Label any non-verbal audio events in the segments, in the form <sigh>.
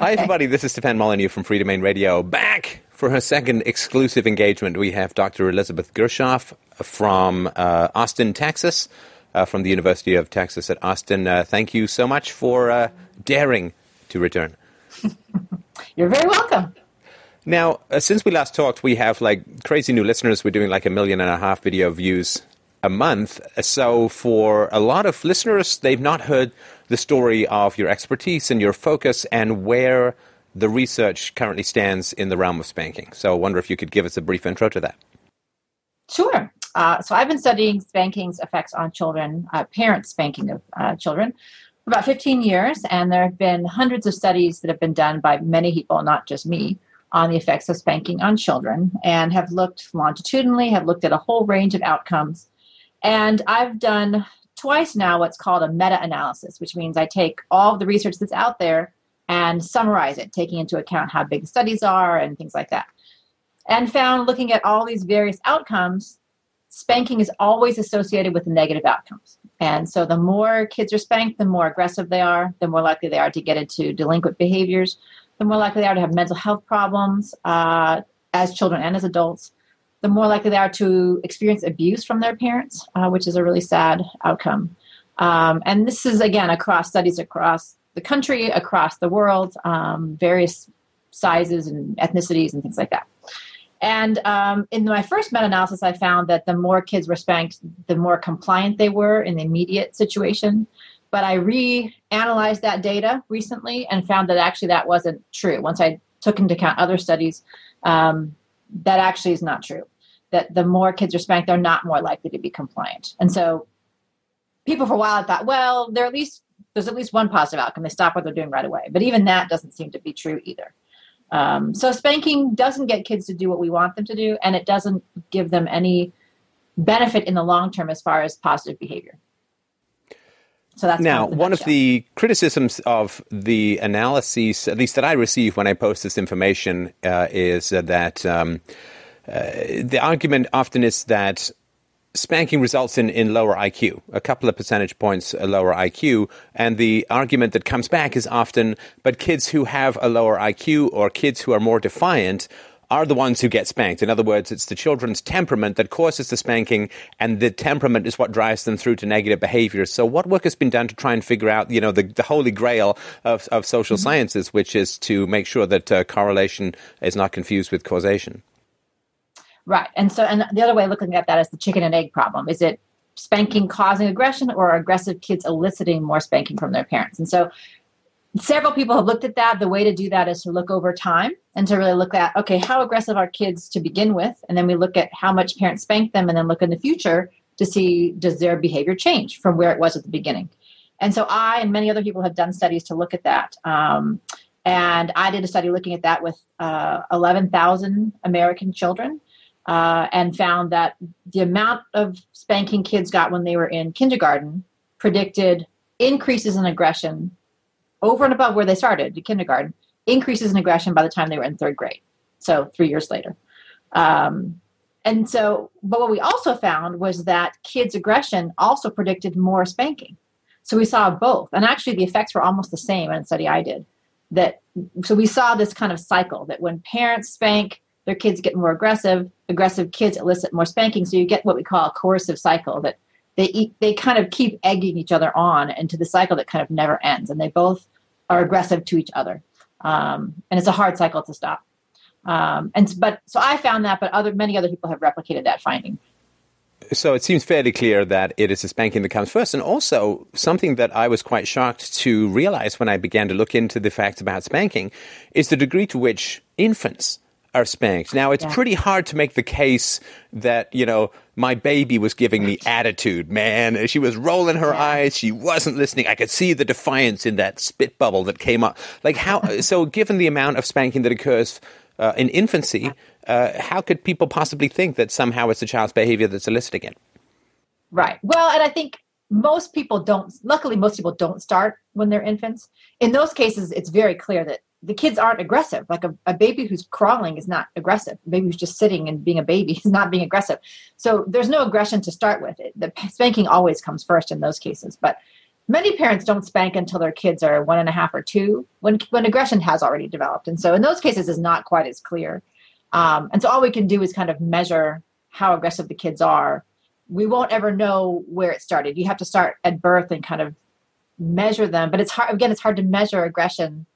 Hi, everybody. This is Stefan Molyneux from Freedomain Radio. Back for her second exclusive engagement. We have Dr. Elizabeth Gershoff from uh, Austin, Texas, uh, from the University of Texas at Austin. Uh, thank you so much for uh, daring to return. <laughs> You're very welcome. Now, uh, since we last talked, we have like crazy new listeners. We're doing like a million and a half video views a month. So, for a lot of listeners, they've not heard the story of your expertise and your focus and where the research currently stands in the realm of spanking. So I wonder if you could give us a brief intro to that. Sure. Uh, so I've been studying spanking's effects on children, uh, parent spanking of uh, children, for about 15 years, and there have been hundreds of studies that have been done by many people, not just me, on the effects of spanking on children, and have looked longitudinally, have looked at a whole range of outcomes. And I've done twice now what's called a meta analysis, which means I take all of the research that's out there and summarize it, taking into account how big the studies are and things like that. And found looking at all these various outcomes, spanking is always associated with negative outcomes. And so the more kids are spanked, the more aggressive they are, the more likely they are to get into delinquent behaviors, the more likely they are to have mental health problems uh, as children and as adults the more likely they are to experience abuse from their parents, uh, which is a really sad outcome. Um, and this is, again, across studies across the country, across the world, um, various sizes and ethnicities and things like that. And um, in my first meta analysis, I found that the more kids were spanked, the more compliant they were in the immediate situation. But I reanalyzed that data recently and found that actually that wasn't true. Once I took into account other studies, um, that actually is not true. That the more kids are spanked, they're not more likely to be compliant. And so people for a while thought, well, there at least there's at least one positive outcome. They stop what they're doing right away. But even that doesn't seem to be true either. Um, so spanking doesn't get kids to do what we want them to do, and it doesn't give them any benefit in the long term as far as positive behavior. So that's now kind of one of the criticisms of the analyses, at least that I receive when I post this information, uh, is uh, that um, uh, the argument often is that spanking results in, in lower IQ, a couple of percentage points lower IQ. And the argument that comes back is often, but kids who have a lower IQ or kids who are more defiant are the ones who get spanked. In other words, it's the children's temperament that causes the spanking, and the temperament is what drives them through to negative behaviors. So, what work has been done to try and figure out, you know, the, the holy grail of, of social mm-hmm. sciences, which is to make sure that uh, correlation is not confused with causation? Right. And so, and the other way of looking at that is the chicken and egg problem. Is it spanking causing aggression or aggressive kids eliciting more spanking from their parents? And so, several people have looked at that. The way to do that is to look over time and to really look at, okay, how aggressive are kids to begin with? And then we look at how much parents spank them and then look in the future to see does their behavior change from where it was at the beginning. And so I and many other people have done studies to look at that. Um, and I did a study looking at that with uh, 11,000 American children uh, and found that the amount of spanking kids got when they were in kindergarten predicted increases in aggression over and above where they started in kindergarten, increases in aggression by the time they were in third grade. So three years later. Um, and so, but what we also found was that kids' aggression also predicted more spanking. So we saw both. And actually, the effects were almost the same in a study I did. That so we saw this kind of cycle that when parents spank, their kids get more aggressive. Aggressive kids elicit more spanking. So you get what we call a coercive cycle that they eat, they kind of keep egging each other on into the cycle that kind of never ends, and they both are aggressive to each other, um, and it's a hard cycle to stop. Um, and but so I found that, but other many other people have replicated that finding. So it seems fairly clear that it is the spanking that comes first, and also something that I was quite shocked to realize when I began to look into the facts about spanking is the degree to which infants are spanked. Now, it's yeah. pretty hard to make the case that, you know, my baby was giving me attitude, man. She was rolling her yeah. eyes. She wasn't listening. I could see the defiance in that spit bubble that came up. Like, how, <laughs> so given the amount of spanking that occurs uh, in infancy, uh, how could people possibly think that somehow it's the child's behavior that's eliciting it? Right. Well, and I think most people don't, luckily, most people don't start when they're infants. In those cases, it's very clear that the kids aren't aggressive. Like a, a baby who's crawling is not aggressive. A baby who's just sitting and being a baby <laughs> is not being aggressive. So there's no aggression to start with. It, the spanking always comes first in those cases. But many parents don't spank until their kids are one and a half or two, when when aggression has already developed, and so in those cases, is not quite as clear. Um, and so all we can do is kind of measure how aggressive the kids are. We won't ever know where it started. You have to start at birth and kind of measure them. But it's hard again. It's hard to measure aggression.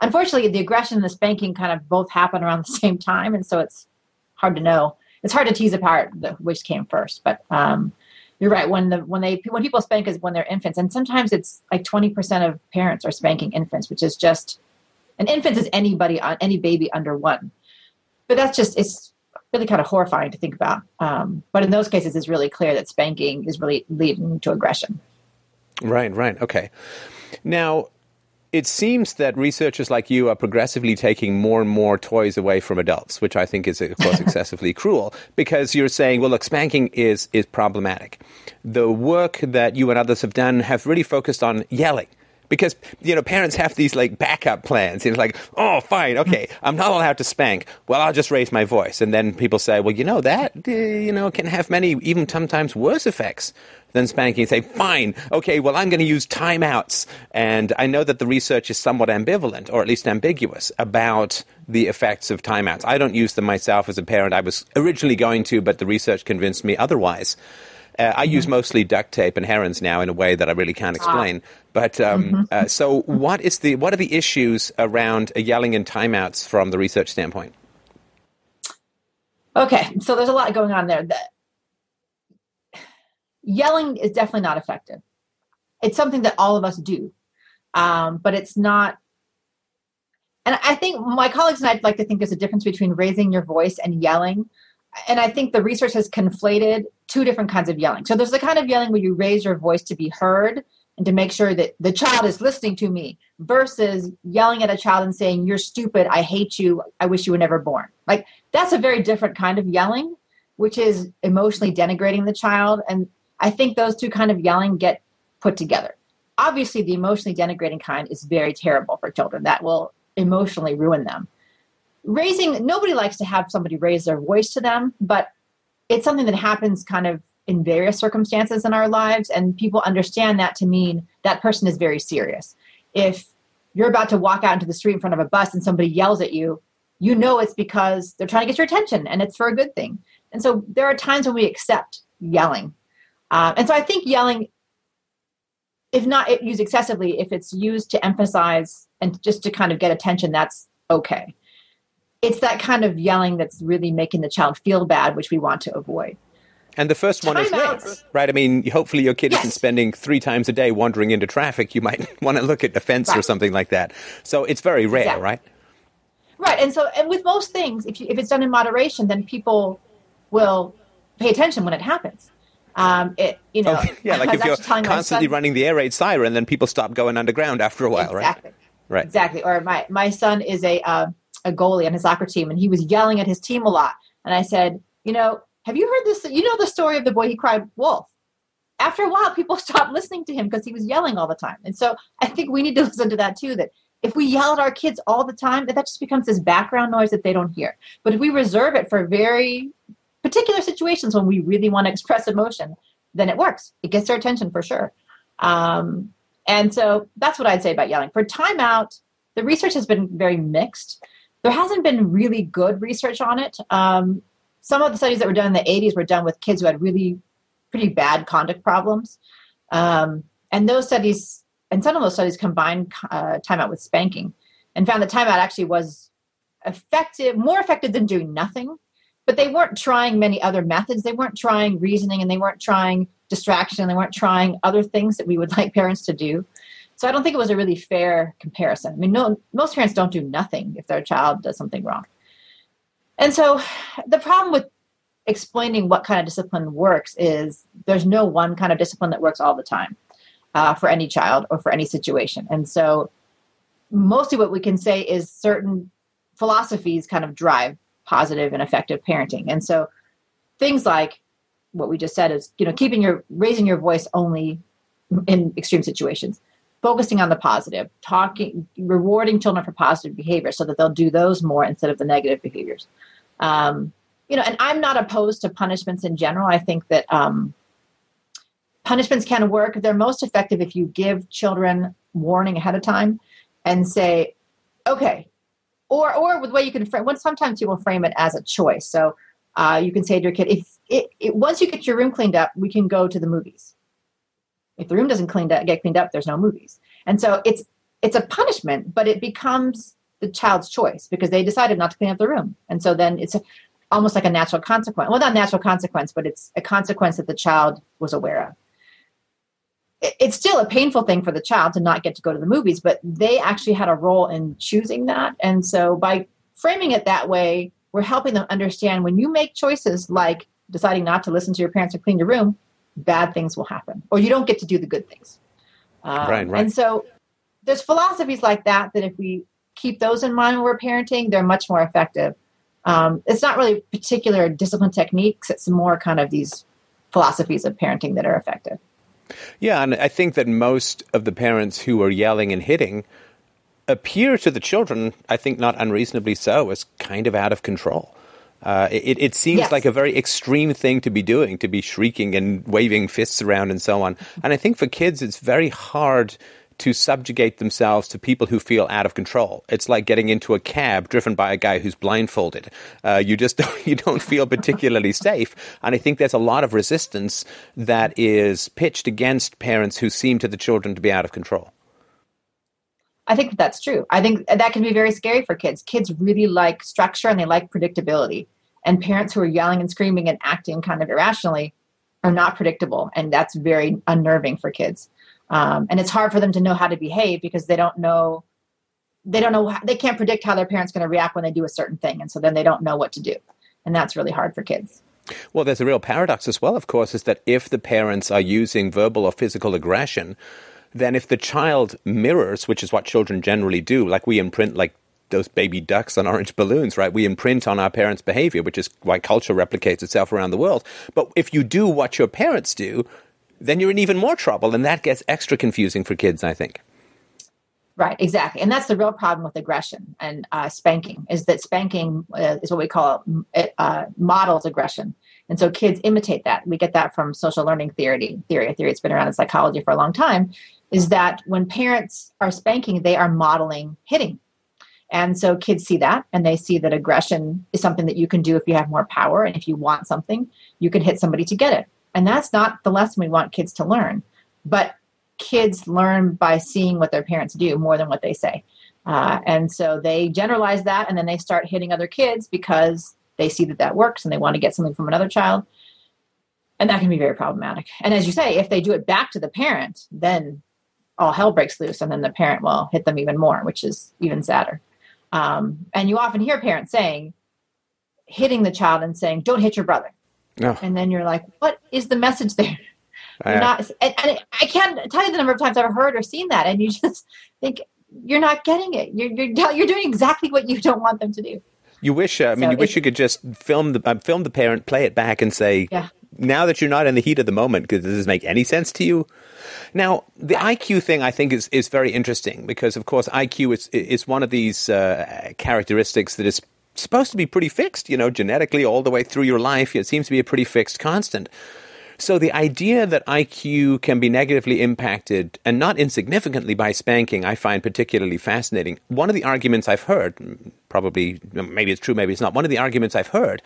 Unfortunately, the aggression and the spanking kind of both happen around the <laughs> same time, and so it's hard to know. It's hard to tease apart which came first. But um, you're right. When the when they when people spank is when they're infants, and sometimes it's like 20 percent of parents are spanking infants, which is just an infant is anybody on uh, any baby under one. But that's just it's really kind of horrifying to think about. Um, but in those cases, it's really clear that spanking is really leading to aggression. Right, right. Okay. Now, it seems that researchers like you are progressively taking more and more toys away from adults, which I think is, of course, <laughs> excessively cruel because you're saying, well, look, spanking is, is problematic. The work that you and others have done have really focused on yelling because you know parents have these like backup plans. It's like, oh, fine, okay, <laughs> I'm not allowed to spank. Well, I'll just raise my voice, and then people say, well, you know that uh, you know can have many, even sometimes worse effects than spanking. You Say, fine, okay, well, I'm going to use timeouts, and I know that the research is somewhat ambivalent, or at least ambiguous, about the effects of timeouts. I don't use them myself as a parent. I was originally going to, but the research convinced me otherwise. Uh, I use mostly duct tape and herons now in a way that I really can't explain. Ah. But um, mm-hmm. uh, so, what is the what are the issues around yelling and timeouts from the research standpoint? Okay, so there's a lot going on there. The, yelling is definitely not effective. It's something that all of us do, um, but it's not. And I think my colleagues and I'd like to think there's a difference between raising your voice and yelling and I think the research has conflated two different kinds of yelling. So there's the kind of yelling where you raise your voice to be heard and to make sure that the child is listening to me versus yelling at a child and saying, You're stupid, I hate you, I wish you were never born. Like that's a very different kind of yelling, which is emotionally denigrating the child. And I think those two kind of yelling get put together. Obviously, the emotionally denigrating kind is very terrible for children. That will emotionally ruin them raising nobody likes to have somebody raise their voice to them but it's something that happens kind of in various circumstances in our lives and people understand that to mean that person is very serious. If you're about to walk out into the street in front of a bus and somebody yells at you you know it's because they're trying to get your attention and it's for a good thing. And so there are times when we accept yelling. Uh, and so i think yelling if not used excessively if it's used to emphasize and just to kind of get attention that's okay it's that kind of yelling that's really making the child feel bad, which we want to avoid. And the first one Time is outs. right. I mean, hopefully your kid yes. isn't spending three times a day wandering into traffic. You might <laughs> want to look at a fence right. or something like that. So it's very rare, exactly. right? Right. And so, and with most things, if, you, if it's done in moderation, then people will pay attention when it happens. Um, it, you know, oh, yeah, <laughs> like if you're constantly son, running the air raid siren, then people stop going underground after a while, exactly. right? Right. Exactly. Or my, my son is a, uh, a goalie on his soccer team, and he was yelling at his team a lot. And I said, you know, have you heard this? You know the story of the boy he cried wolf. After a while, <laughs> people stopped listening to him because he was yelling all the time. And so I think we need to <laughs> listen to that too. That if we yell at our kids all the time, that, that just becomes this background noise that they don't hear. But if we reserve it for very particular situations when we really want to express emotion, then it works. It gets their attention for sure. Um, and so that's what I'd say about yelling. For timeout, the research has been very mixed there hasn't been really good research on it. Um, some of the studies that were done in the 80s were done with kids who had really pretty bad conduct problems. Um, and those studies, and some of those studies combined uh, timeout with spanking and found that timeout actually was effective, more effective than doing nothing. But they weren't trying many other methods. They weren't trying reasoning and they weren't trying distraction. They weren't trying other things that we would <laughs> like parents to do. So I don't think it was a really fair comparison. I mean, no, most parents don't do nothing if their child does something wrong. And so the problem with explaining what kind of discipline works is there's no one kind of discipline that works all the time uh, for any child or for any situation. And so mostly what we can say is certain philosophies kind of drive positive and effective parenting. And so things like what we just said is, you know, keeping your raising your voice only in extreme situations focusing on the positive, talking, rewarding children for positive behavior so that they'll do those more instead of the negative behaviors. Um, you know, and I'm not opposed to punishments in general. I think that um, punishments can work. They're most effective if you give children warning ahead of time and say, okay, or or with the way you can frame. Well, sometimes you will frame it as a choice. So uh, you can say to your kid, if it, it, once you get your room cleaned up, we can go to the movies. If the room doesn't cleaned up, get cleaned up, there's no movies. And so it's it's a punishment, but it becomes the child's choice because they decided not to clean up the room. And so then it's a, almost like a natural consequence. Well, not natural consequence, but it's a consequence that the child was aware of. it's still a painful thing for the child to not get to go to the movies, but they actually had a role in choosing that. And so by framing it that way, we're helping them understand when you make choices like deciding not to listen to your parents or clean your room, bad things will happen, or you don't get to do the good things. Um, right, right. And so there's philosophies like that that if we keep those in mind when we're parenting, they're much more effective. Um, it's not really particular discipline techniques; it's more kind of these philosophies of parenting that are effective. Yeah, and I think that most of the parents who are yelling and hitting appear to the children, I think not unreasonably so, as kind of out of control. Uh, it, it, seems yes. like a very extreme thing to be doing, to be shrieking and waving fists around and so on. And I think for kids, it's very hard to subjugate themselves to people who feel out of control. It's like getting into a cab driven by a guy who's blindfolded. Uh, you just <laughs> don't, you don't feel particularly safe, and I think there's a lot of resistance that is pitched against parents who seem to the children to be out of control. I think that's true. I think that can be very scary for kids. Kids really like structure and they like predictability. And parents who are yelling and screaming and acting kind of irrationally are not predictable, and that's very unnerving for kids um, and it's hard for them to know how to behave because they don't know they don't know they can't predict how their parents going to react when they do a certain thing and so then they don't know what to do and that's really hard for kids well there's a real paradox as well of course is that if the parents are using verbal or physical aggression then if the child mirrors which is what children generally do like we imprint like those baby ducks on orange balloons, right? We imprint on our parents' behavior, which is why culture replicates itself around the world. But if you do what your parents do, then you're in even more trouble. And that gets extra confusing for kids, I think. Right, exactly. And that's the real problem with aggression and uh, spanking is that spanking uh, is what we call uh, models aggression. And so kids imitate that. We get that from social learning theory, theory, a theory that's been around in psychology for a long time, is that when parents are spanking, they are modeling hitting. And so kids see that and they see that aggression is something that you can do if you have more power and if you want something, you can hit somebody to get it. And that's not the lesson we want kids to learn. But kids learn by seeing what their parents do more than what they say. Uh, and so they generalize that and then they start hitting other kids because they see that that works and they want to get something from another child. And that can be very problematic. And as you say, if they do it back to the parent, then all hell breaks loose and then the parent will hit them even more, which is even sadder. Um, and you often hear parents saying, hitting the child and saying, don't hit your brother. No. And then you're like, what is the message there? You're not, and, and, I can't tell you the number of times I've heard or seen that, and you <laughs> just think you're not getting it. You're you're, you're doing exactly what you don't want them to do. You wish, uh, I mean, so you wish you could just film the uh, film the parent, play it back, and say, yeah. Now that you're not in the heat of the moment, does this make any sense to you? Now, the IQ thing I think is, is very interesting because, of course, IQ is is one of these uh, characteristics that is supposed to be pretty fixed, you know, genetically all the way through your life. It seems to be a pretty fixed constant. So the idea that IQ can be negatively impacted and not insignificantly by spanking, I find particularly fascinating. One of the arguments I've heard, probably, maybe it's true, maybe it's not, one of the arguments I've heard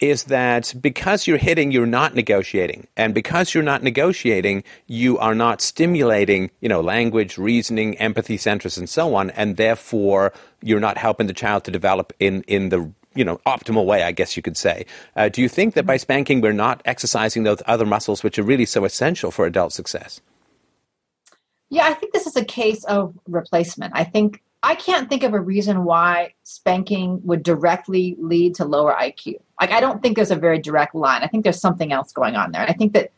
is that because you're hitting, you're not negotiating. And because you're not negotiating, you are not stimulating, you know, language, reasoning, empathy centers, and so on. And therefore, you're not helping the child to develop in, in the you know optimal way i guess you could say uh, do you think that by spanking we're not exercising those other muscles which are really so essential for adult success yeah i think this is a case of replacement i think I can't think of a reason why spanking would directly lead to lower IQ. Like, I don't think there's a very direct line. I think there's something else going on there. I think that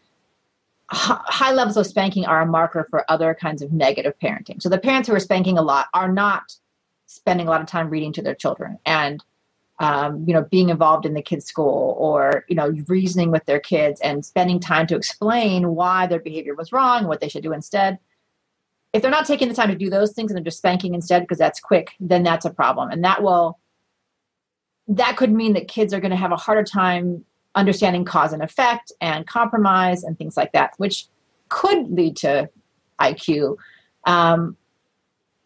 high levels of spanking are a marker for other kinds of negative parenting. So, the parents who are spanking a lot are not spending a lot of time reading to their children and um, you know being involved in the kids school or you know reasoning with their kids and spending time to explain why their behavior was wrong what they should do instead if they're not taking the time to do those things and they're just spanking instead because that's quick, then that's a problem. And that will that could mean that kids are going to have a harder time understanding cause and effect and compromise and things like that, which could lead to IQ. Um,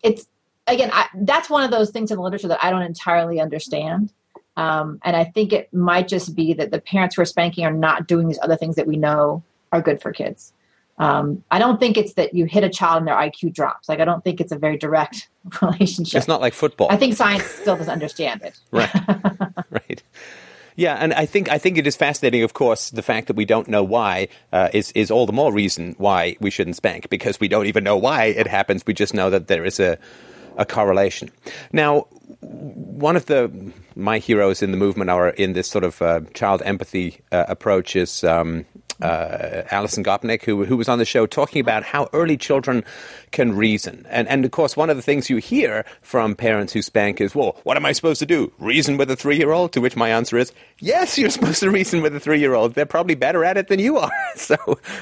it's again, I, that's one of those things in the literature that I don't entirely understand. Um, and I think it might just be that the parents who are spanking are not doing these other things that we know are good for kids. Um, I don't think it's that you hit a child and their IQ drops. Like I don't think it's a very direct <laughs> relationship. It's not like football. I think science still doesn't understand it. <laughs> right. <laughs> right. Yeah, and I think I think it is fascinating. Of course, the fact that we don't know why uh, is is all the more reason why we shouldn't spank because we don't even know why it happens. We just know that there is a a correlation. Now, one of the my heroes in the movement or in this sort of uh, child empathy uh, approach is um, uh, Alison Gopnik, who, who was on the show talking about how early children can reason. And, and of course, one of the things you hear from parents who spank is, well, what am I supposed to do? Reason with a three year old? To which my answer is, yes, you're <laughs> supposed to reason with a three year old. They're probably better at it than you are. <laughs> so,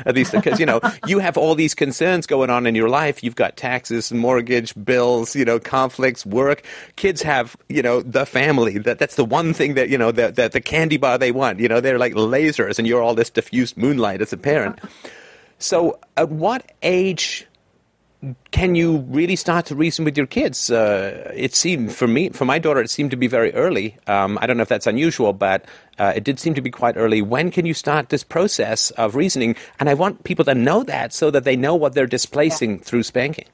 at least because, you know, <laughs> you have all these concerns going on in your life. You've got taxes, mortgage, bills, you know, conflicts, work. Kids have, you know, the family. That, that's the one thing that, you know, the, the, the candy bar they want. You know, they're like lasers and you're all this diffused moonlight as a parent. So, at what age can you really start to reason with your kids? Uh, it seemed for me, for my daughter, it seemed to be very early. Um, I don't know if that's unusual, but uh, it did seem to be quite early. When can you start this process of reasoning? And I want people to know that so that they know what they're displacing yeah. through spanking.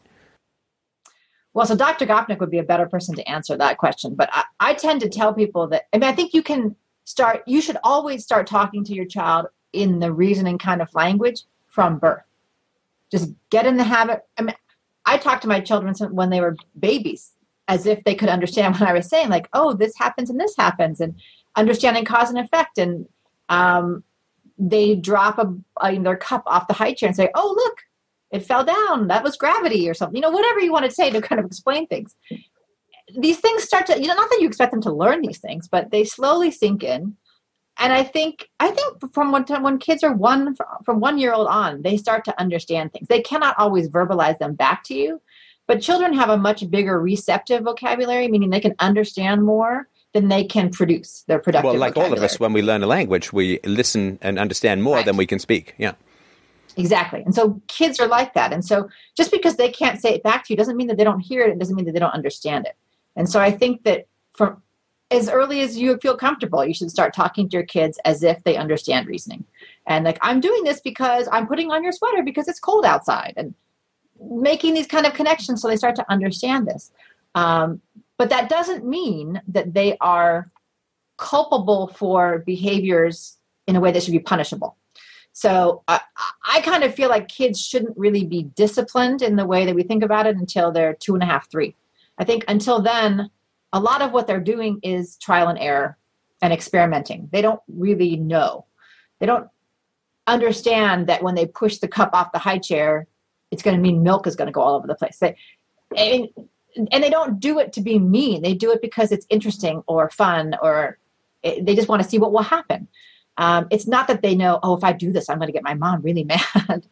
Well, so Dr. Gopnik would be a better person to answer that question. But I, I tend to tell people that, I mean, I think you can start, you should always start talking to your child in the reasoning kind of language from birth just get in the habit. I mean, I talked to my children when they were babies as if they could understand <laughs> what I was saying, like, oh, this happens and this happens, and understanding cause and effect. And um, they drop a, a, their cup off the high chair and say, oh, look, it fell down. That was gravity or something. You know, whatever you want to say to kind of explain things. These things start to, you know, not that you expect them to learn these things, but they slowly sink in and I think I think from when when kids are one from one year old on, they start to understand things. They cannot always verbalize them back to you, but children have a much bigger receptive vocabulary, meaning they can understand more than they can produce. Their productive. Well, like all of us, when we learn a language, we listen and understand more right. than we can speak. Yeah. Exactly. And so kids are like that. And so just because they can't say it back to you doesn't mean that they don't hear it. It doesn't mean that they don't understand it. And so I think that from as early as you feel comfortable, you should start talking to your kids as if they understand reasoning. And like, I'm doing this because I'm putting on your sweater because it's cold outside, and making these kind of connections so they start to understand this. Um, but that doesn't mean that they are culpable for behaviors in a way that should be punishable. So I, I kind of feel like kids shouldn't really be disciplined in the way that we think about it until they're two and a half, three. I think until then, a lot of what they're doing is trial and error and experimenting. They don't really know. They don't understand that when they push the cup off the high chair, it's going to mean milk is going to go all over the place. They, and, and they don't do it to be mean. They do it because it's interesting or fun or it, they just want to see what will happen. Um, it's not that they know, oh, if I do this, I'm going to get my mom really <laughs> mad.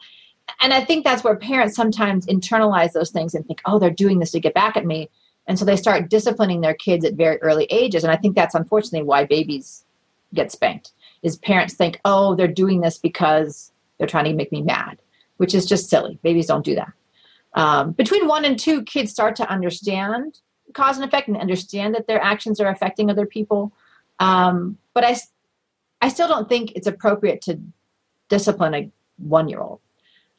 and I think that's where parents sometimes internalize those things and think, oh, they're doing this to get back at me and so they start disciplining their kids at very early ages. And I think that's unfortunately why babies get spanked. Is parents think, oh, they're doing this because they're trying to make me mad, which is just silly. Babies don't do that. Um, between one and two, kids start to understand cause and effect and understand that their actions are affecting other people. Um, but I, I still don't think it's appropriate to discipline a one year old.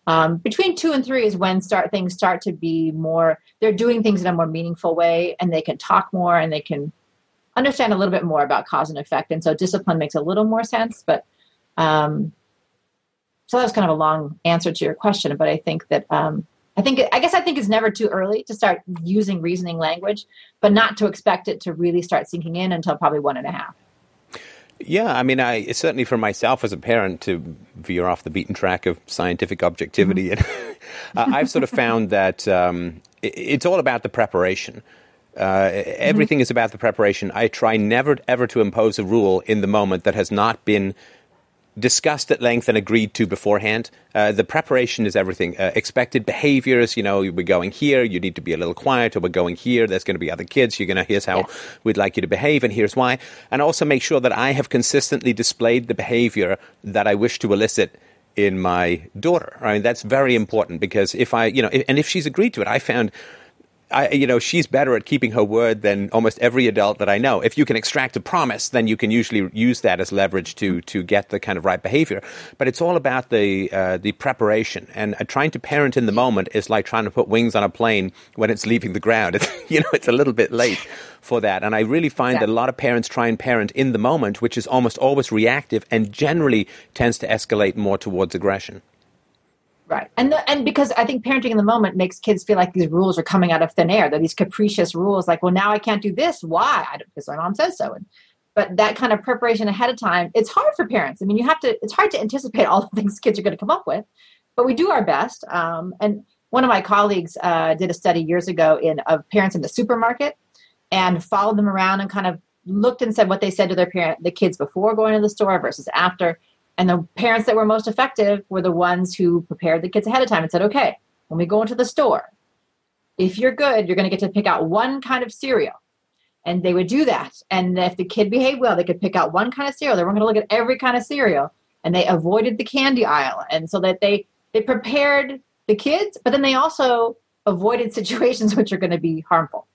Um, between two and three is when start things start to be more. They're doing things in a more meaningful way, and they can talk more, and they can understand a little bit more about cause and effect. And so discipline makes a little more sense. But um, so that was kind of a long answer to your question. But I think that um, I think I guess I think it's never too early to start using reasoning language, but not to expect it to really start sinking in until probably one and a half. Yeah, I mean, I certainly for myself as a parent to veer off the beaten track of scientific objectivity, mm-hmm. and <laughs> uh, I've sort of found that um, it, it's all about the preparation. Uh, everything mm-hmm. is about the preparation. I try never ever to impose a rule in the moment that has not been discussed at length and agreed to beforehand. Uh, the preparation is everything. Uh, expected behaviors, you know, we're going here, you need to be a little quiet, or we're going here, there's going to be other kids, you're going to, here's how yeah. we'd like you to behave, and here's why. And also make sure that I have consistently displayed the behavior that I wish to elicit in my daughter. I mean, that's very important because if I, you know, and if she's agreed to it, I found I, you know, she's better at keeping her word than almost every adult that I know. If you can extract a promise, then you can usually use that as leverage to to get the kind of right behavior. But it's all about the uh, the preparation. And uh, trying to parent in the moment is like trying to put wings on a plane when it's leaving the ground. <laughs> It's, you know, it's a little bit late for that. And I really find exactly. that a lot of parents try and parent in the moment, which is almost always reactive and generally tends to escalate more towards aggression. Right. And the, and because I think parenting in the moment makes kids feel like these rules are coming out of thin air. They're these capricious rules like, well, now I can't do this. Why? I don't, because my mom says so. And, but that kind of preparation ahead of time, it's hard for parents. I mean, you have to, it's hard to anticipate <laughs> all the things kids are going to come up with, but we do our best. Um, and one of my colleagues uh, did a study years ago in of parents in the supermarket and followed them around and kind of looked and said what they said to their parent, the kids before going to the store versus after and the parents that were most effective were the ones who prepared the kids ahead of time and said, okay, when we go into the store, if you're good, you're going to get to pick out one kind of cereal. And they would do that. And if the kid behaved well, they could pick out one kind of cereal. They weren't going to look at every kind of cereal. And they avoided the candy aisle. And so that they, they prepared the kids, but then they also avoided situations <laughs> which are going to be harmful.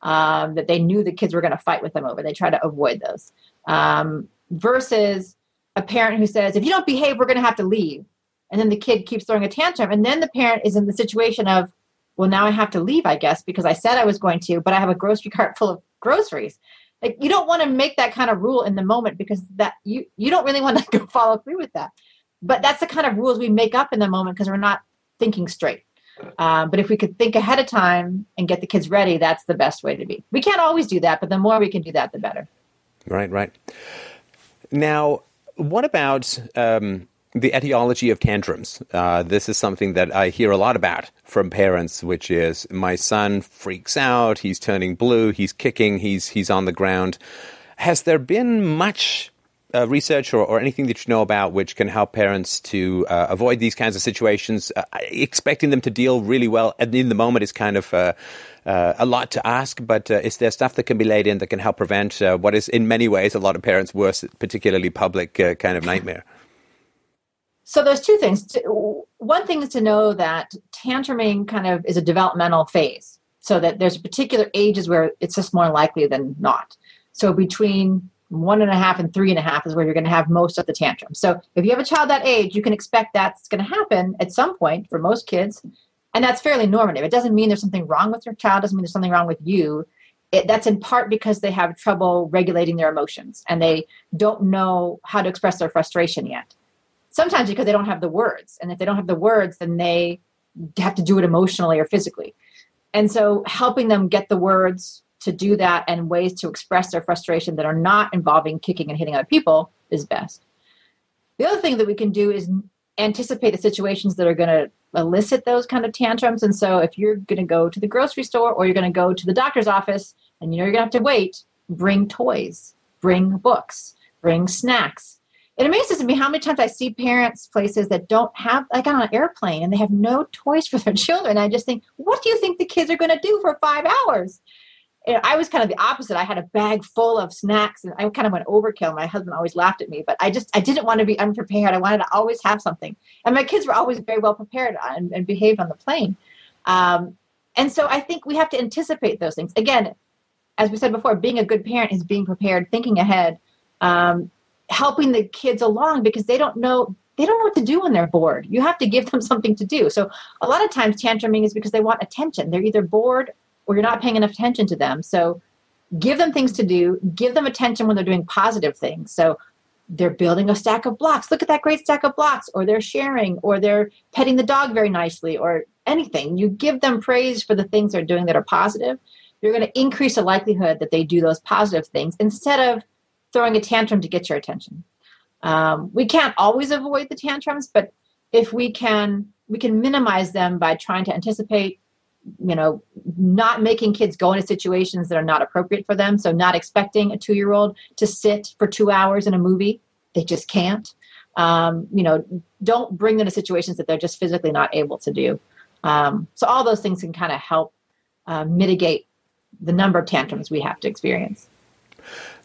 Um, that they knew the kids were going to fight with them over. They try to avoid those. Um, versus a parent who says, if you don't behave, we're going to have to leave. And then the kid keeps throwing a tantrum. And then the parent is in the situation of, well, now I have to leave, I guess, because I said I was going to, but I have a grocery <laughs> cart full of groceries. Like you don't want to make that kind of rule in the moment because that you you don't really want to <laughs> go follow through with that. But that's the kind of rules we make up in the moment because we're not thinking straight. Um, but if we could think ahead of time and get the kids ready, that's the best way to be. We can't always do that, but the more we can do that, the better. Right, right. Now, what about um, the etiology of tantrums? Uh, this is something that I hear a lot about from parents, which is my son freaks out, he's turning blue, he's kicking, he's he's on the ground. Has there been much uh, research or, or, anything that you know about which can help parents to uh, avoid these kinds of situations? Uh, expecting them to deal really well in the moment is kind of uh, uh, a lot to ask, but uh, is there stuff that can be laid in that can help prevent what is, in many ways, a lot of parents' worst, particularly public kind of nightmare? So there's two things. One thing is to know that tantruming kind of is a developmental phase, so that there's particular ages where it's just more likely than not. So between one and a half and three and a half is where you're going to have most of the tantrums. So if you have a child that age, you can expect that's going to happen at some point for most kids and that's fairly normative. It doesn't mean there's something wrong with your child, doesn't mean there's something wrong with you. It, that's in part because they have trouble regulating their emotions and they don't know how to express their frustration yet. Sometimes because they don't have the words. And if they don't have the words, then they have to do it emotionally or physically. And so helping them get the words to do that and ways to express their frustration that are not involving kicking and hitting other people is best. The other thing that we can do is anticipate the situations that are going to elicit those kind of tantrums. And so if you're going to go to the grocery store or you're going to go to the doctor's office and you know you're going to have to wait, bring toys, bring books, bring snacks. It amazes me how many times I see parents places that don't have like on an airplane and they have no toys for their <laughs> children. I just think, what do you think the kids are going to do for five hours? I was kind of the opposite. I had a bag full of snacks and I kind of went overkill. My husband always laughed at me, but I just, I didn't want to be unprepared. I wanted to always have something. And my kids were always very well prepared and, and behaved on the plane. Um, and so I think we have to anticipate those things. Again, as we said before, being a good parent is being prepared, thinking ahead, um, helping the kids along because they don't know they don't know what to do when they're bored. You have to give them <laughs> something to do. So a lot of times tantruming is because they want attention. They're either bored or you're not paying enough attention to them. So give them things to do, give them attention when they're doing positive things. So they're building a stack of blocks. Look at that great stack of blocks, or they're sharing, or they're petting the dog very nicely, or anything. You give them praise for the things they're doing that are positive. You're going to increase the likelihood that they do those positive things instead of throwing a tantrum to get your attention. Um, we can't always avoid the tantrums, but if we can, we can minimize them by trying to anticipate you know not making kids go into situations that are not appropriate for them. So not expecting a two year old to sit for two hours in a movie they just can't. Um, you know don't bring them to situations that they're just physically not able to do. Um, so all those things can kind of help uh, mitigate the number of tantrums we have to experience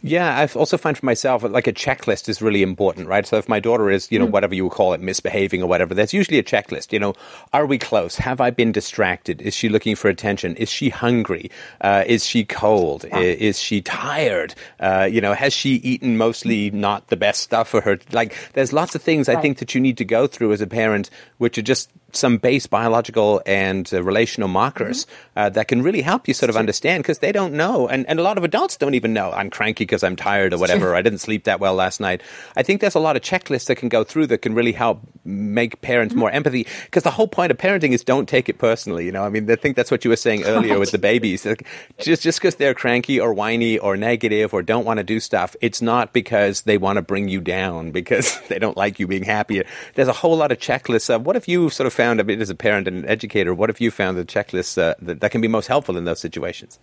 Yeah, I also find for myself like a checklist is really important, right? So if my daughter is, you know, mm whatever you would call it, misbehaving or whatever, there's usually a checklist. You know, are we close? Have I been distracted? Is she looking for attention? Is she hungry? Uh, is she cold? Yeah. Is, she tired? Uh, you know, has she eaten mostly not the best stuff for her? Like, there's lots of things right. I think that you need to go through as a parent, which are just some base biological and uh, relational markers mm-hmm. uh, that can really help you sort of understand because they don't know. And, and a lot of adults don't even know. I'm cranky because I'm tired or whatever. I didn't sleep that well last night. I think there's a lot of checklists that can go through that can really help make parents mm-hmm. more empathy because the whole point of parenting is don't take it personally. You know, I mean, I think that's what you were saying earlier with the babies. Like, just just because they're cranky or whiny or negative or don't want to do stuff, it's not because they want to bring you down because <laughs> they don't like you being happy. There's a whole lot of checklists. Of what if you sort of found, I mean, as a parent and an educator, what have you found the checklists uh, that, that can be most helpful in those situations?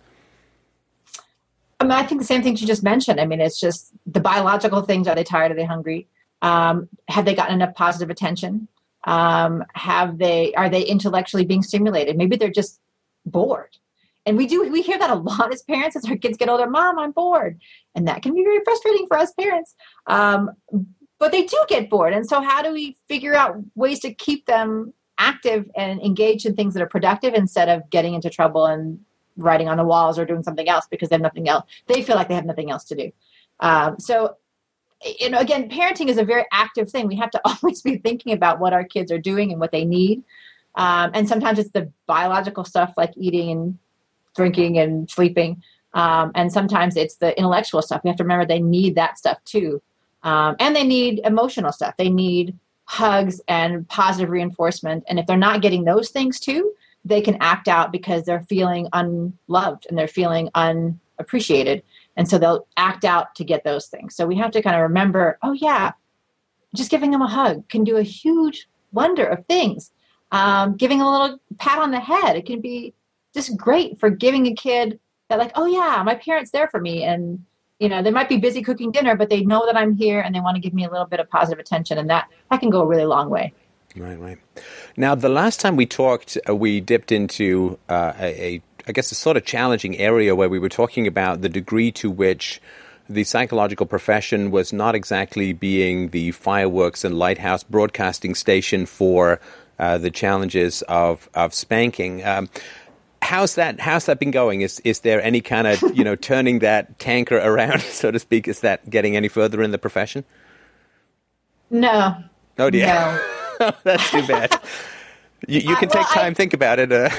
I mean, I think the same things you just mentioned. I mean, it's just the biological things. Are they tired? Are they hungry? Um, have they gotten enough positive attention? Um, have they? Are they intellectually being stimulated? Maybe they're just bored. And we do we hear that a lot as parents as our kids get older. Mom, I'm bored, and that can be very frustrating for us parents. Um, but they do get bored, and so how do we figure out ways to keep them active and engaged in things that are productive instead of getting into trouble and writing on the walls or doing something else because they have nothing else. They feel like they have nothing else to do. Um, so, you know, again, parenting is a very active thing. We have to <laughs> always be thinking about what our kids are doing and what they need. Um, and sometimes it's the biological stuff like eating and drinking and sleeping. Um, and sometimes it's the intellectual stuff. We have to remember they need that stuff too. Um, and they need emotional stuff. They need hugs and positive reinforcement. And if they're not getting those things too, they can act out because they're feeling unloved and they're feeling unappreciated. And so they'll act out to get those things. So we have to kind of remember oh, yeah, just giving them a hug can do a huge wonder of things. Um, giving a little pat on the head, it can be just great for giving a kid that, like, oh, yeah, my parents there for me. And you know they might be busy cooking dinner but they know that i'm here and they want to give me a little bit of positive attention and that that can go a really long way right right. Now the last time we talked uh, we dipped into uh, a, a i guess a sort of challenging area where we were talking about the degree to which the psychological profession was not exactly being the fireworks and lighthouse broadcasting station for uh, the challenges of of spanking. Um, how's that how's that been going? Is is there any kind of you know <laughs> turning that tanker around so to speak? Is that getting any further in the profession? No. Oh dear. No. <laughs> <laughs> that's too bad you, you can uh, well, take time I, think about it uh.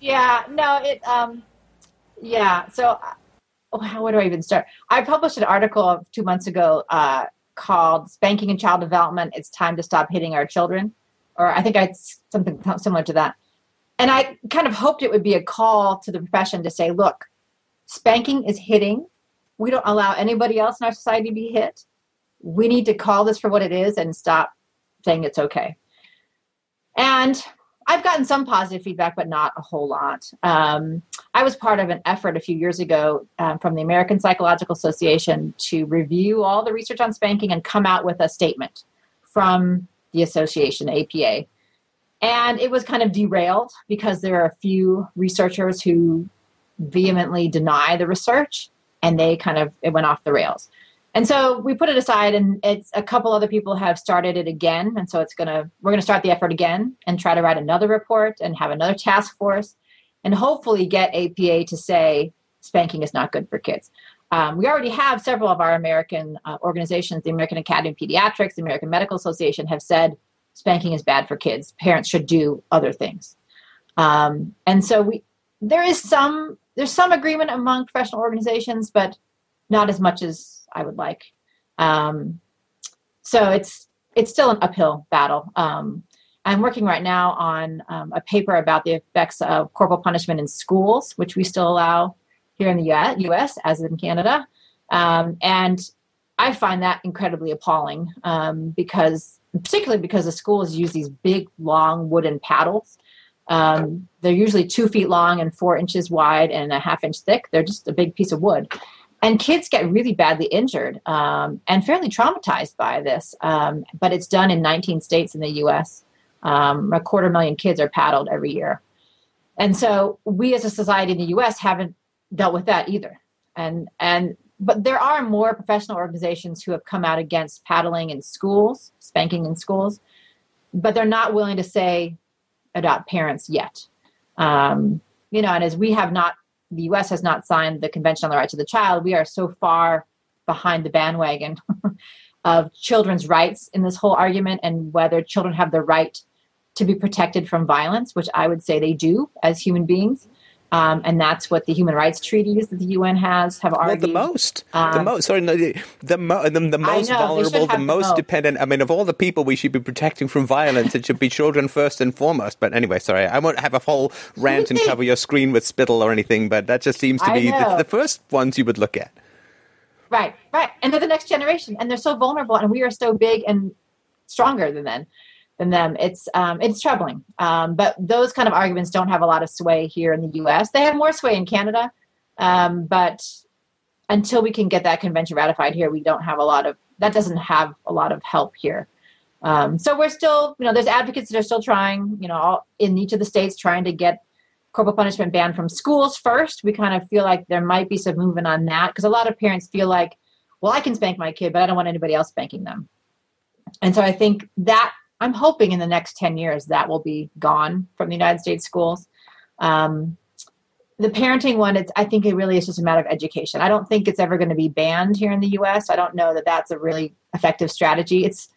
yeah no it um yeah so oh, how where do i even start i published an article two months ago uh, called spanking and child development it's time to stop hitting our children or i think i something similar to that and I kind of hoped it would be a call to the profession to say, look, spanking is hitting. We don't allow anybody else in our society to be hit. We need to call this for what it is and stop saying it's okay. And I've gotten some positive feedback, but not a whole lot. Um, I was part of an effort a few years ago um, from the American Psychological Association to review all the research on spanking and come out with a statement from the association, APA. And it was kind of derailed because there are a few researchers who vehemently deny the research and they kind of it went off the rails. And so we put it aside and it's a couple other people have started it again and so it's going to we're going to start the effort again and try to write another report and have another task force and hopefully get APA to say spanking is not good for kids. Um, we already have several of our American uh, organizations, the American Academy of Pediatrics, the American Medical Association, have said spanking is bad for kids. Parents should do other things. Um, and so we there is some there's some agreement among professional organizations, but not as much as I would like. Um, so it's it's still an uphill battle. Um, I'm working right now on um, a paper about the effects of corporal punishment in schools, which we still allow here in the U.S. as in Canada, um, and I find that incredibly appalling um, because particularly because the schools use these big, long wooden paddles. Um, they're usually two feet long and four inches wide and a half inch thick. They're just a big piece of wood. And kids get really badly injured um, and fairly traumatized by this. Um, but it's done in 19 states in the US. Um, a quarter million kids are paddled every year. And so we as a society in the US haven't dealt with that either. And, and but there are more professional organizations who have come out against paddling in schools, spanking in schools, but they're not willing to say adopt parents yet. Um, you know, and as we have not, the U.S. has not signed the Convention on the Rights of the Child. We are so far behind the bandwagon <laughs> of children's rights in this whole argument and whether children have the right to be protected from violence, which I would say they do as human beings. Um, and that's what the human rights treaties that the UN has have argued. Well, the most, um, the most, sorry, no, the, the, mo- the, the most know, vulnerable, the most, most dependent. I mean, of all the people we should be protecting from violence, it should be children first and foremost. But anyway, sorry, I won't have a whole <laughs> rant and cover your screen with spittle or anything. But that just seems to be the, the first ones you would look at. Right, right, and they're the next generation, and they're so vulnerable, and we are so big and stronger than them than them. It's um, it's troubling. Um, but those kind of arguments don't have a lot of sway here in the U.S. They have more sway in Canada, um, but until we can get that convention ratified here, we don't have a lot of that. Doesn't have a lot of help here. Um, so we're still, you know, there's advocates that are still trying, you know, all, in each of the states trying to get corporal punishment banned from schools first. We kind of feel like there might be some movement on that because a lot of parents feel like, well, I can spank my kid, but I don't want anybody else spanking them. And so I think that I'm hoping in the next 10 years that will be gone from the United States schools. Um, the parenting one, it's, I think it really is just a matter of education. I don't think it's ever going to be banned here in the U.S. I don't know that that's a really effective strategy. It's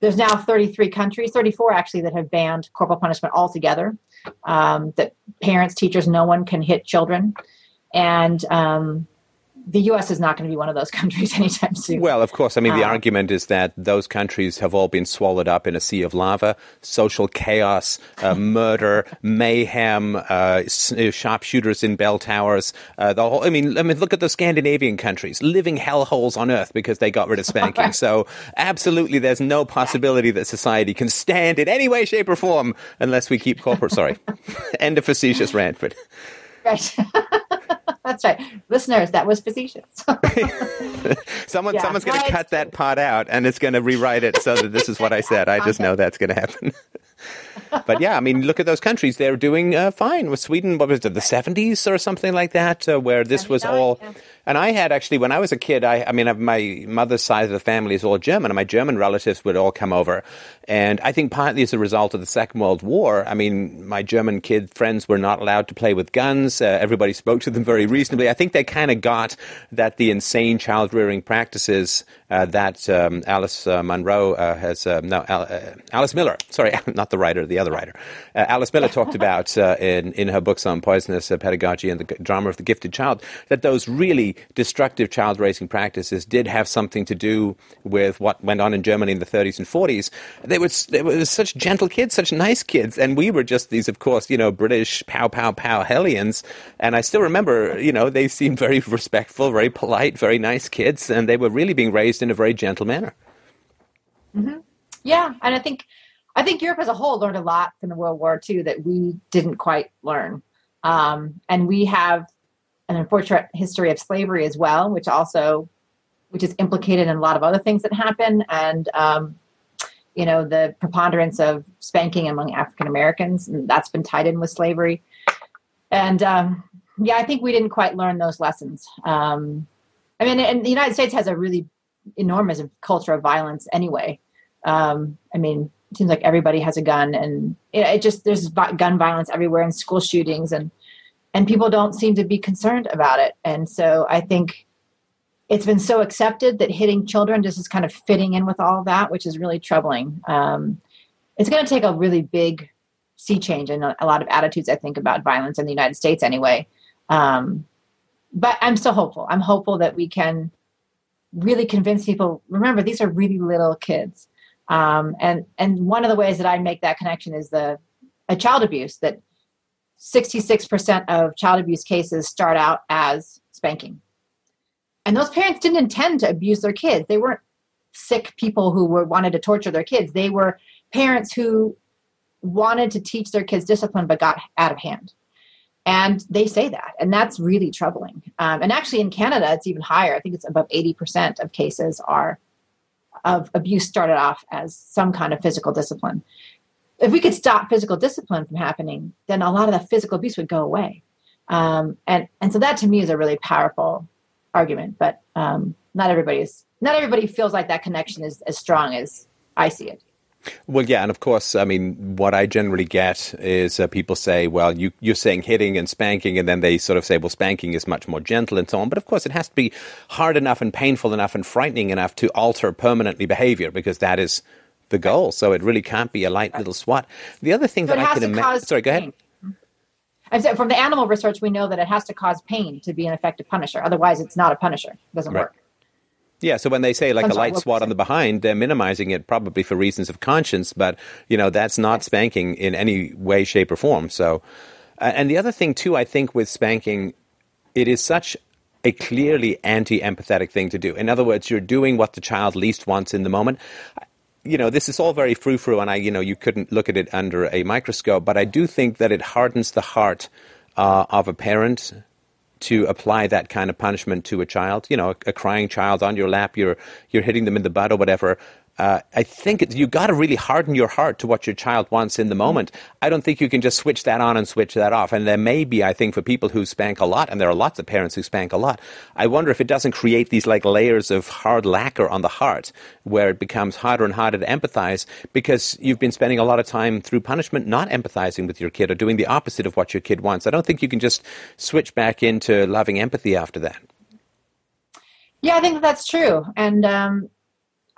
there's now 33 countries, 34 actually, that have banned corporal punishment altogether. Um, that parents, teachers, no one can hit children, and um, the U.S. is not going to be one of those <laughs> countries anytime soon. Well, of course. I mean, the uh, argument is that those countries have all been swallowed up in a sea of lava, social chaos, uh, <laughs> murder, mayhem, uh, uh, sharpshooters in bell towers. Uh, the whole. I mean, I mean, look at the Scandinavian countries, living hellholes on earth because they got rid of <laughs> spanking. so, absolutely, there's no possibility that society can stand in any way, shape, or form unless we keep corporate. Sorry, end of facetious rant, but. Right. That's right. Listeners, that was facetious. <laughs> Someone, yeah. someone's going to cut that part out and it's going to rewrite it so that this is what I said. I just know that's going to happen. <laughs> but yeah, I mean, look at those countries. They're doing uh, fine. With Sweden, what was it, the 70s or something like that, uh, where this was all. Yeah. And I had actually, when I was a kid, I, I mean, my mother's side of the family is all German, and my German relatives would all come over. And I think partly as a result of the Second World War, I mean, my German kid friends were not allowed to play with guns. Uh, everybody spoke to them very reasonably. I think they kind of got that the insane child rearing practices uh, that um, Alice uh, Munro uh, has, uh, no, uh, Alice Miller, sorry, <laughs> not the writer, the other writer, Alice Miller talked about in, in her books on poisonous pedagogy and the drama of the gifted child, that those really destructive child raising practices did have something to do with what went on in Germany in the 30s and 40s. They were, they were such gentle kids, such nice kids, and we were just these, of course, you know, British pow pow pow hellions. And I still remember, you know, they seemed <laughs> very respectful, very polite, very nice kids, and they were really being raised in a very gentle manner. Mm-hmm. Yeah, and I think I think Europe as a whole learned a lot from the World War II that we didn't quite learn. Um, and we have an unfortunate history of slavery as well, which also which is implicated in a lot of other things that happen, and um, you know the preponderance of spanking among African Americans, that's been tied in with slavery. And um, yeah, I think we didn't quite learn those lessons. Um, I mean, and the United States has a really enormous culture of violence anyway. Um, I mean, it seems like everybody has a gun, and it, it just there's gun violence everywhere, and school shootings, and and people don't seem to be concerned about it. And so I think it's been so accepted that hitting children just is kind of fitting in with all that, which is really troubling. Um, it's going to take a really big sea change in a, a, lot of attitudes, I think, about violence in the United States anyway. Um, but I'm still hopeful. I'm hopeful that we can really convince people. Remember, these are really little kids, um, and and one of the ways that I make that connection is the a child abuse that 66% of child abuse cases start out as spanking. And those parents didn't intend to abuse their kids. They weren't sick people who were wanted to torture their kids. They were parents who wanted to teach their kids discipline but got out of hand. And they say that, and that's really troubling. Um, and actually, in Canada, it's even higher. I think it's above 80% of cases are of abuse started off as some kind of physical discipline if we could stop physical discipline from happening, then a lot of the physical abuse would go away. Um, and and so that to me is a really powerful argument, but um, not everybody is not everybody feels like that connection is as strong as I see it. Well, yeah, and of course, I mean, what I generally get is uh, people say, "Well, you, you're saying hitting and spanking," and then they sort of say, "Well, spanking is much more gentle and so on." But of course, it has to be hard enough and painful enough and frightening enough to alter permanently behavior because that is the goal. So it really can't be a light little swat. The other thing so that I can imagine. Sorry, go ahead. I said from the animal research, we know that it has to cause pain to be an effective punisher. Otherwise, it's not a punisher. It doesn't right. work. Yeah, so when they say like I'm a sorry, light swat on the behind, they're minimizing it probably for reasons of conscience, but you know that's not spanking in any way, shape, or form. So, uh, and the other thing too, I think with spanking, it is such a clearly anti-empathetic thing to do. In other words, you're doing what the child least wants in the moment. You know, this is all very frou-frou, and I, you know, you couldn't look at it under a microscope, but I do think that it hardens the heart uh, of a parent to apply that kind of punishment to a child. You know, a, a, crying child on your lap, you're you're hitting them in the butt or whatever uh, I think you've got to really harden your heart to what your child wants in the moment. I don't think you can just switch that on and switch that off. And there may be, I think, for people who spank a lot, and there are lots of parents who spank a lot. I wonder if it doesn't create these like layers of hard lacquer on the heart, where it becomes harder and harder to empathize because you've been spending a lot of time through punishment not empathizing with your kid or doing the opposite of what your kid wants. I don't think you can just switch back into loving empathy after that. Yeah, I think that that's true, and. Um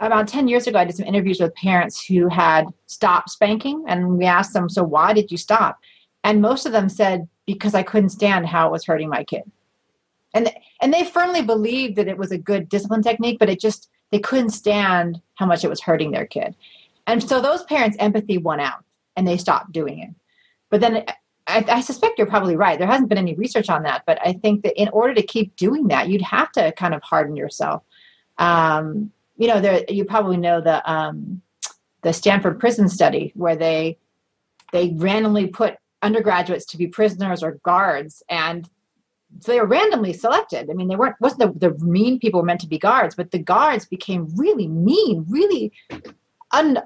about 10 years ago, I did some interviews with parents who had stopped spanking, and we asked them, So, why did you stop? And most of them said, Because I couldn't stand how it was hurting my kid. And, and they firmly believed that it was a good discipline technique, but it just, they couldn't stand how much it was hurting their kid. And so those parents' empathy won out and they stopped doing it. But then I, I, suspect you're probably right. There hasn't been any research on that, but I think that in order to keep doing that, you'd have to kind of harden yourself. Um, you know, there you probably know the um, the Stanford prison study where they they randomly put undergraduates to be prisoners or guards and so they were randomly selected. I mean, they weren't wasn't the, the mean people were meant to be guards, but the guards became really mean, really un,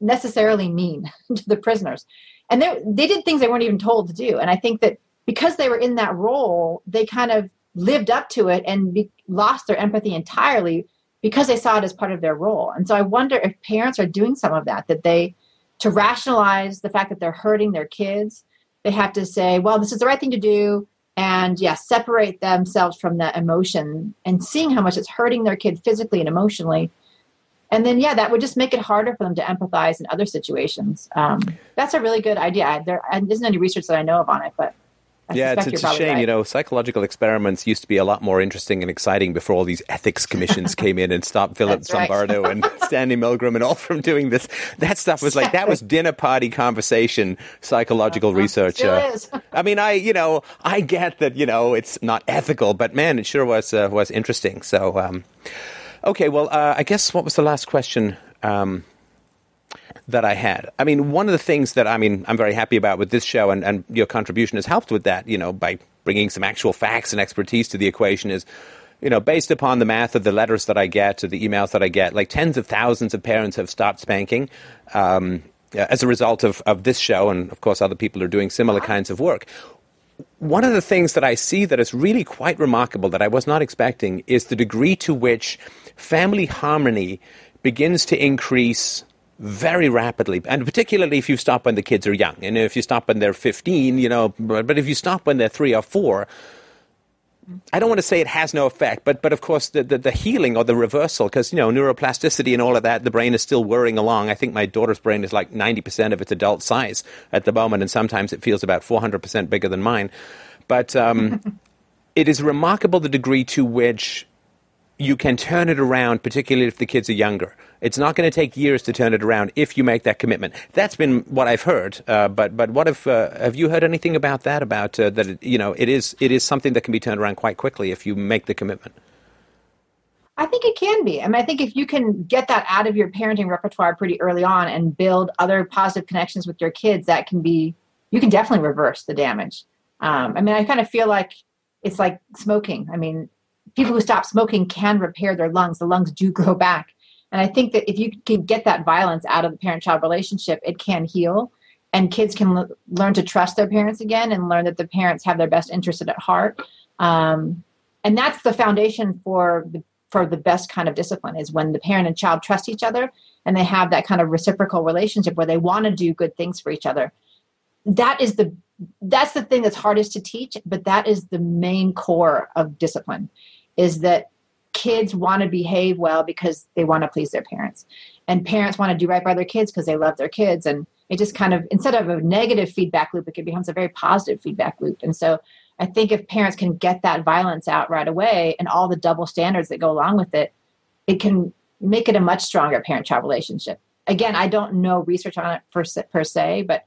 unnecessarily mean <laughs> to the prisoners, and they they did things they weren't even told to do. And I think that because they were in that role, they kind of lived up to it and be, lost their empathy entirely because they saw it as part of their role. And so I wonder if parents are doing some of that, that they, to rationalize the fact that they're hurting their kids, they have to say, well, this is the right thing to do. And yes, yeah, separate themselves from that emotion and seeing how much it's hurting their kid physically and emotionally. And then, yeah, that would just make it harder for them to empathize in other situations. Um, that's a really good idea. There isn't any research that I know of on it, but I yeah, it's, it's a shame. Right. You know, psychological experiments used to be a lot more interesting and exciting before all these ethics commissions <laughs> came in and stopped Philip Zimbardo right. and <laughs> Stanley Milgram and all from doing this. That stuff was like that was <laughs> dinner party conversation psychological uh-huh. research. Uh, I mean, I you know I get that you know it's not ethical, but man, it sure was uh, was interesting. So, um, okay, well, uh, I guess what was the last question? Um, that I had. I mean, one of the things that I mean I'm very happy about with this show and, and your contribution has helped with that, you know, by bringing some actual facts and expertise to the equation is you know, based upon the math of the letters that I get or the emails that I get, like tens of thousands of parents have stopped spanking um, as a result of, of this show. And of course, other people are doing similar kinds of work. One of the things that I see that is really quite remarkable that I was not expecting is the degree to which family harmony begins to increase very rapidly, and particularly if you stop when the kids are young. And if you stop when they're 15, you know, but if you stop when they're three or four, I don't want to say it has no effect, but but of course the, the, the healing or the reversal, because you know neuroplasticity and all of that, the brain is still whirring along. I think my daughter's brain is like ninety percent of its adult size at the moment, and sometimes it feels about four hundred percent bigger than mine. But um, <laughs> it is remarkable the degree to which you can turn it around, particularly if the kids are younger. It's not going to take years to turn it around if you make that commitment. That's been what I've heard. Uh, but but what if uh, have you heard anything about that? About uh, that? It, you know, it is it is something that can be turned around quite quickly if you make the commitment. I think it can be. I mean, I think if you can get that out of your parenting repertoire pretty early on and build other positive connections with your kids, that can be you can definitely reverse the damage. Um, I mean, I kind of feel like it's like smoking. I mean, people who stop smoking can repair their lungs. The lungs do grow back. And I think that if you can get that violence out of the parent child relationship, it can heal. And kids can l- learn to trust their parents again and learn that the parents have their best interest at heart. Um, and that's the foundation for the for the best kind of discipline is when the parent and child trust each other and they have that kind of reciprocal relationship where they want to do good things for each other that is the that's the thing that's hardest to teach but that is the main core of discipline is that kids want to behave well because they want to please their parents. And parents want to do right by their kids because they love their kids. And it just kind of instead of a negative feedback loop it becomes a very positive feedback loop. And so i think if parents can get that violence out right away and all the double standards that go along with it it can make it a much stronger parent child relationship. Again i don't know research on it per se, per se but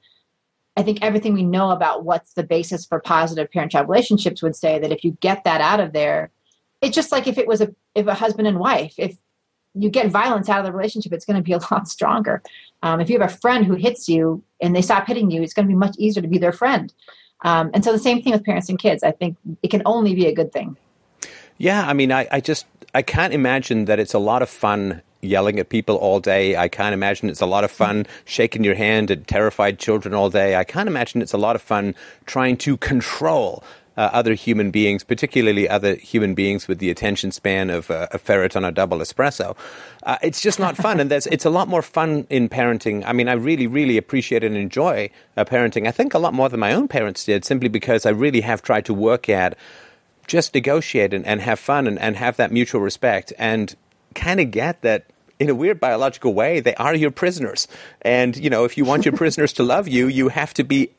I think everything we know about what's the basis for positive parent child relationships would say that if you get that out of there, it's just like if it was a if a husband and wife, if you get violence out of the relationship, it's going to be a <laughs> lot stronger. Um, if you have a friend who hits you and they stop hitting you, it's going to be much easier to be their friend. Um, and so the same thing with parents and kids. I think it can only be a good thing. Yeah, I mean, I, I just I can't imagine that it's a lot of fun yelling at people all day. I can't imagine it's a lot of fun shaking your hand at terrified children all day. I can't imagine it's a lot of fun trying to control uh, other human beings, particularly other human beings with the attention span of uh, a ferret on a double espresso. Uh, it's just not fun, and it's a lot more fun in parenting. I mean, I really, really appreciate and enjoy uh, parenting. I think a lot more than my own parents did, simply because I really have tried to work at just negotiate and, and have fun and, and have that mutual respect and kind of get that in a weird biological way, they are your prisoners. And, you know, if you want your prisoners to love you, you have to be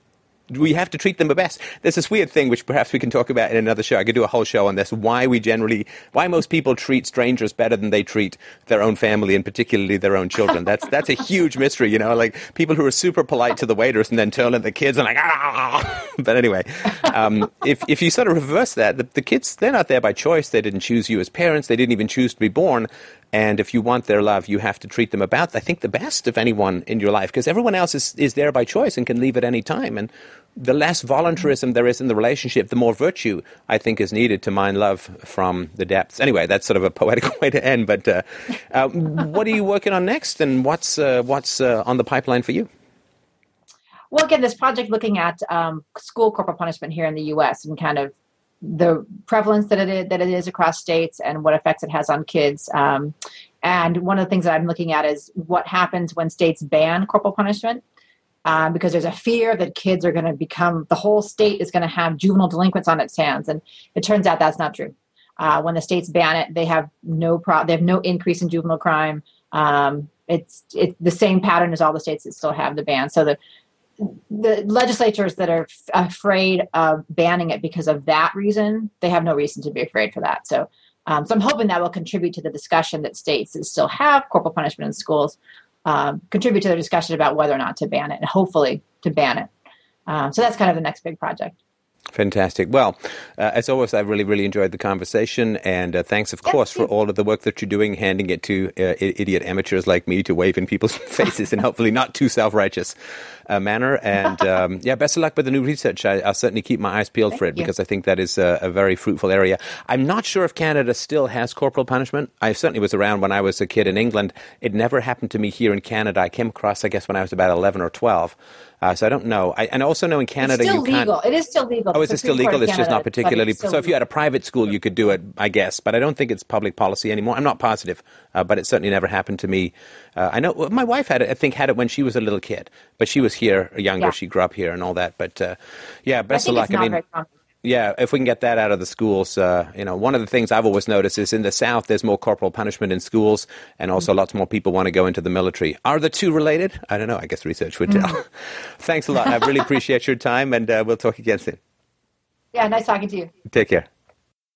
we have to treat them the best. There's this weird thing which perhaps we can talk about in another show. I could do a whole show on this. Why we generally, why most people treat strangers better than they treat their own family and particularly their own children. That's that's a huge mystery. You know, like people who are super polite to the waiters and then turn at the kids and like ah. <laughs> But anyway, um, if if you sort of reverse that, the, the kids they're not there by choice. They didn't choose you as parents. They didn't even choose to be born. And if you want their love, you have to treat them about, I think, the best of anyone in your life because everyone else is, is there by choice and can leave at any time. And the less voluntarism there is in the relationship, the more virtue I think is needed to mine love from the depths. Anyway, that's sort of a <laughs> poetical way to end. But uh, uh, what are you working on next, and what's uh, what's uh, on the pipeline for you? Well, again, this project looking at um, school corporal punishment here in the U.S. and kind of the prevalence that it is, that it is across states and what effects it has on kids. Um, and one of the things that I'm looking at is what happens when states ban corporal punishment. Um, because there's a fear that kids are going to become the whole state is going to have juvenile delinquents on its hands, and it turns out that's not true. Uh, when the states ban it, they have no pro- they have no increase in juvenile crime. Um, it's it's the same pattern as all the states that still have the ban. So the the legislatures that are f- afraid of banning it because of that reason, they have no reason to be afraid for that. So, um, so I'm hoping that will contribute to the discussion that states that still have corporal punishment in schools um, contribute to the discussion about whether or not to ban it, and hopefully to ban it. Um, so that's kind of the next big project. Fantastic. Well, uh, as always, I've really, really enjoyed the conversation. And uh, thanks, of course, for all of the work that you're doing, handing it to uh, idiot amateurs like me to wave in people's <laughs> faces in hopefully not too self righteous uh, manner. And <laughs> um, yeah, best of luck with the new research. I, will certainly keep my eyes peeled Thank for it you. because I think that is a, a, very fruitful area. I'm not sure if Canada still has corporal punishment. I certainly was around when I was a kid in England. It never happened to me here in Canada. I came across, I guess, when I was about 11 or 12. Uh, so I don't know. I, and I also know in Canada it's still you legal. It is still legal. Oh, is it still legal? It's just not particularly. So if you had a private school, you could do it, I guess. But I don't think it's public policy anymore. I'm not positive, uh, but it certainly never happened to me. Uh, I know my wife had it. I think had it when she was a little kid, but she was here younger. Yeah. She grew up here and all that. But uh, yeah, best of luck. I mean yeah, if we can get that out of the schools, uh, you know, one of the things I've always noticed is in the South, there's more corporal punishment in schools, and also lots more people want to go into the military. Are the two related? I don't know. I guess research would tell. Mm. <laughs> Thanks a lot. I really <laughs> appreciate your time, and uh, we'll talk again soon. Yeah, nice talking to you. Take care.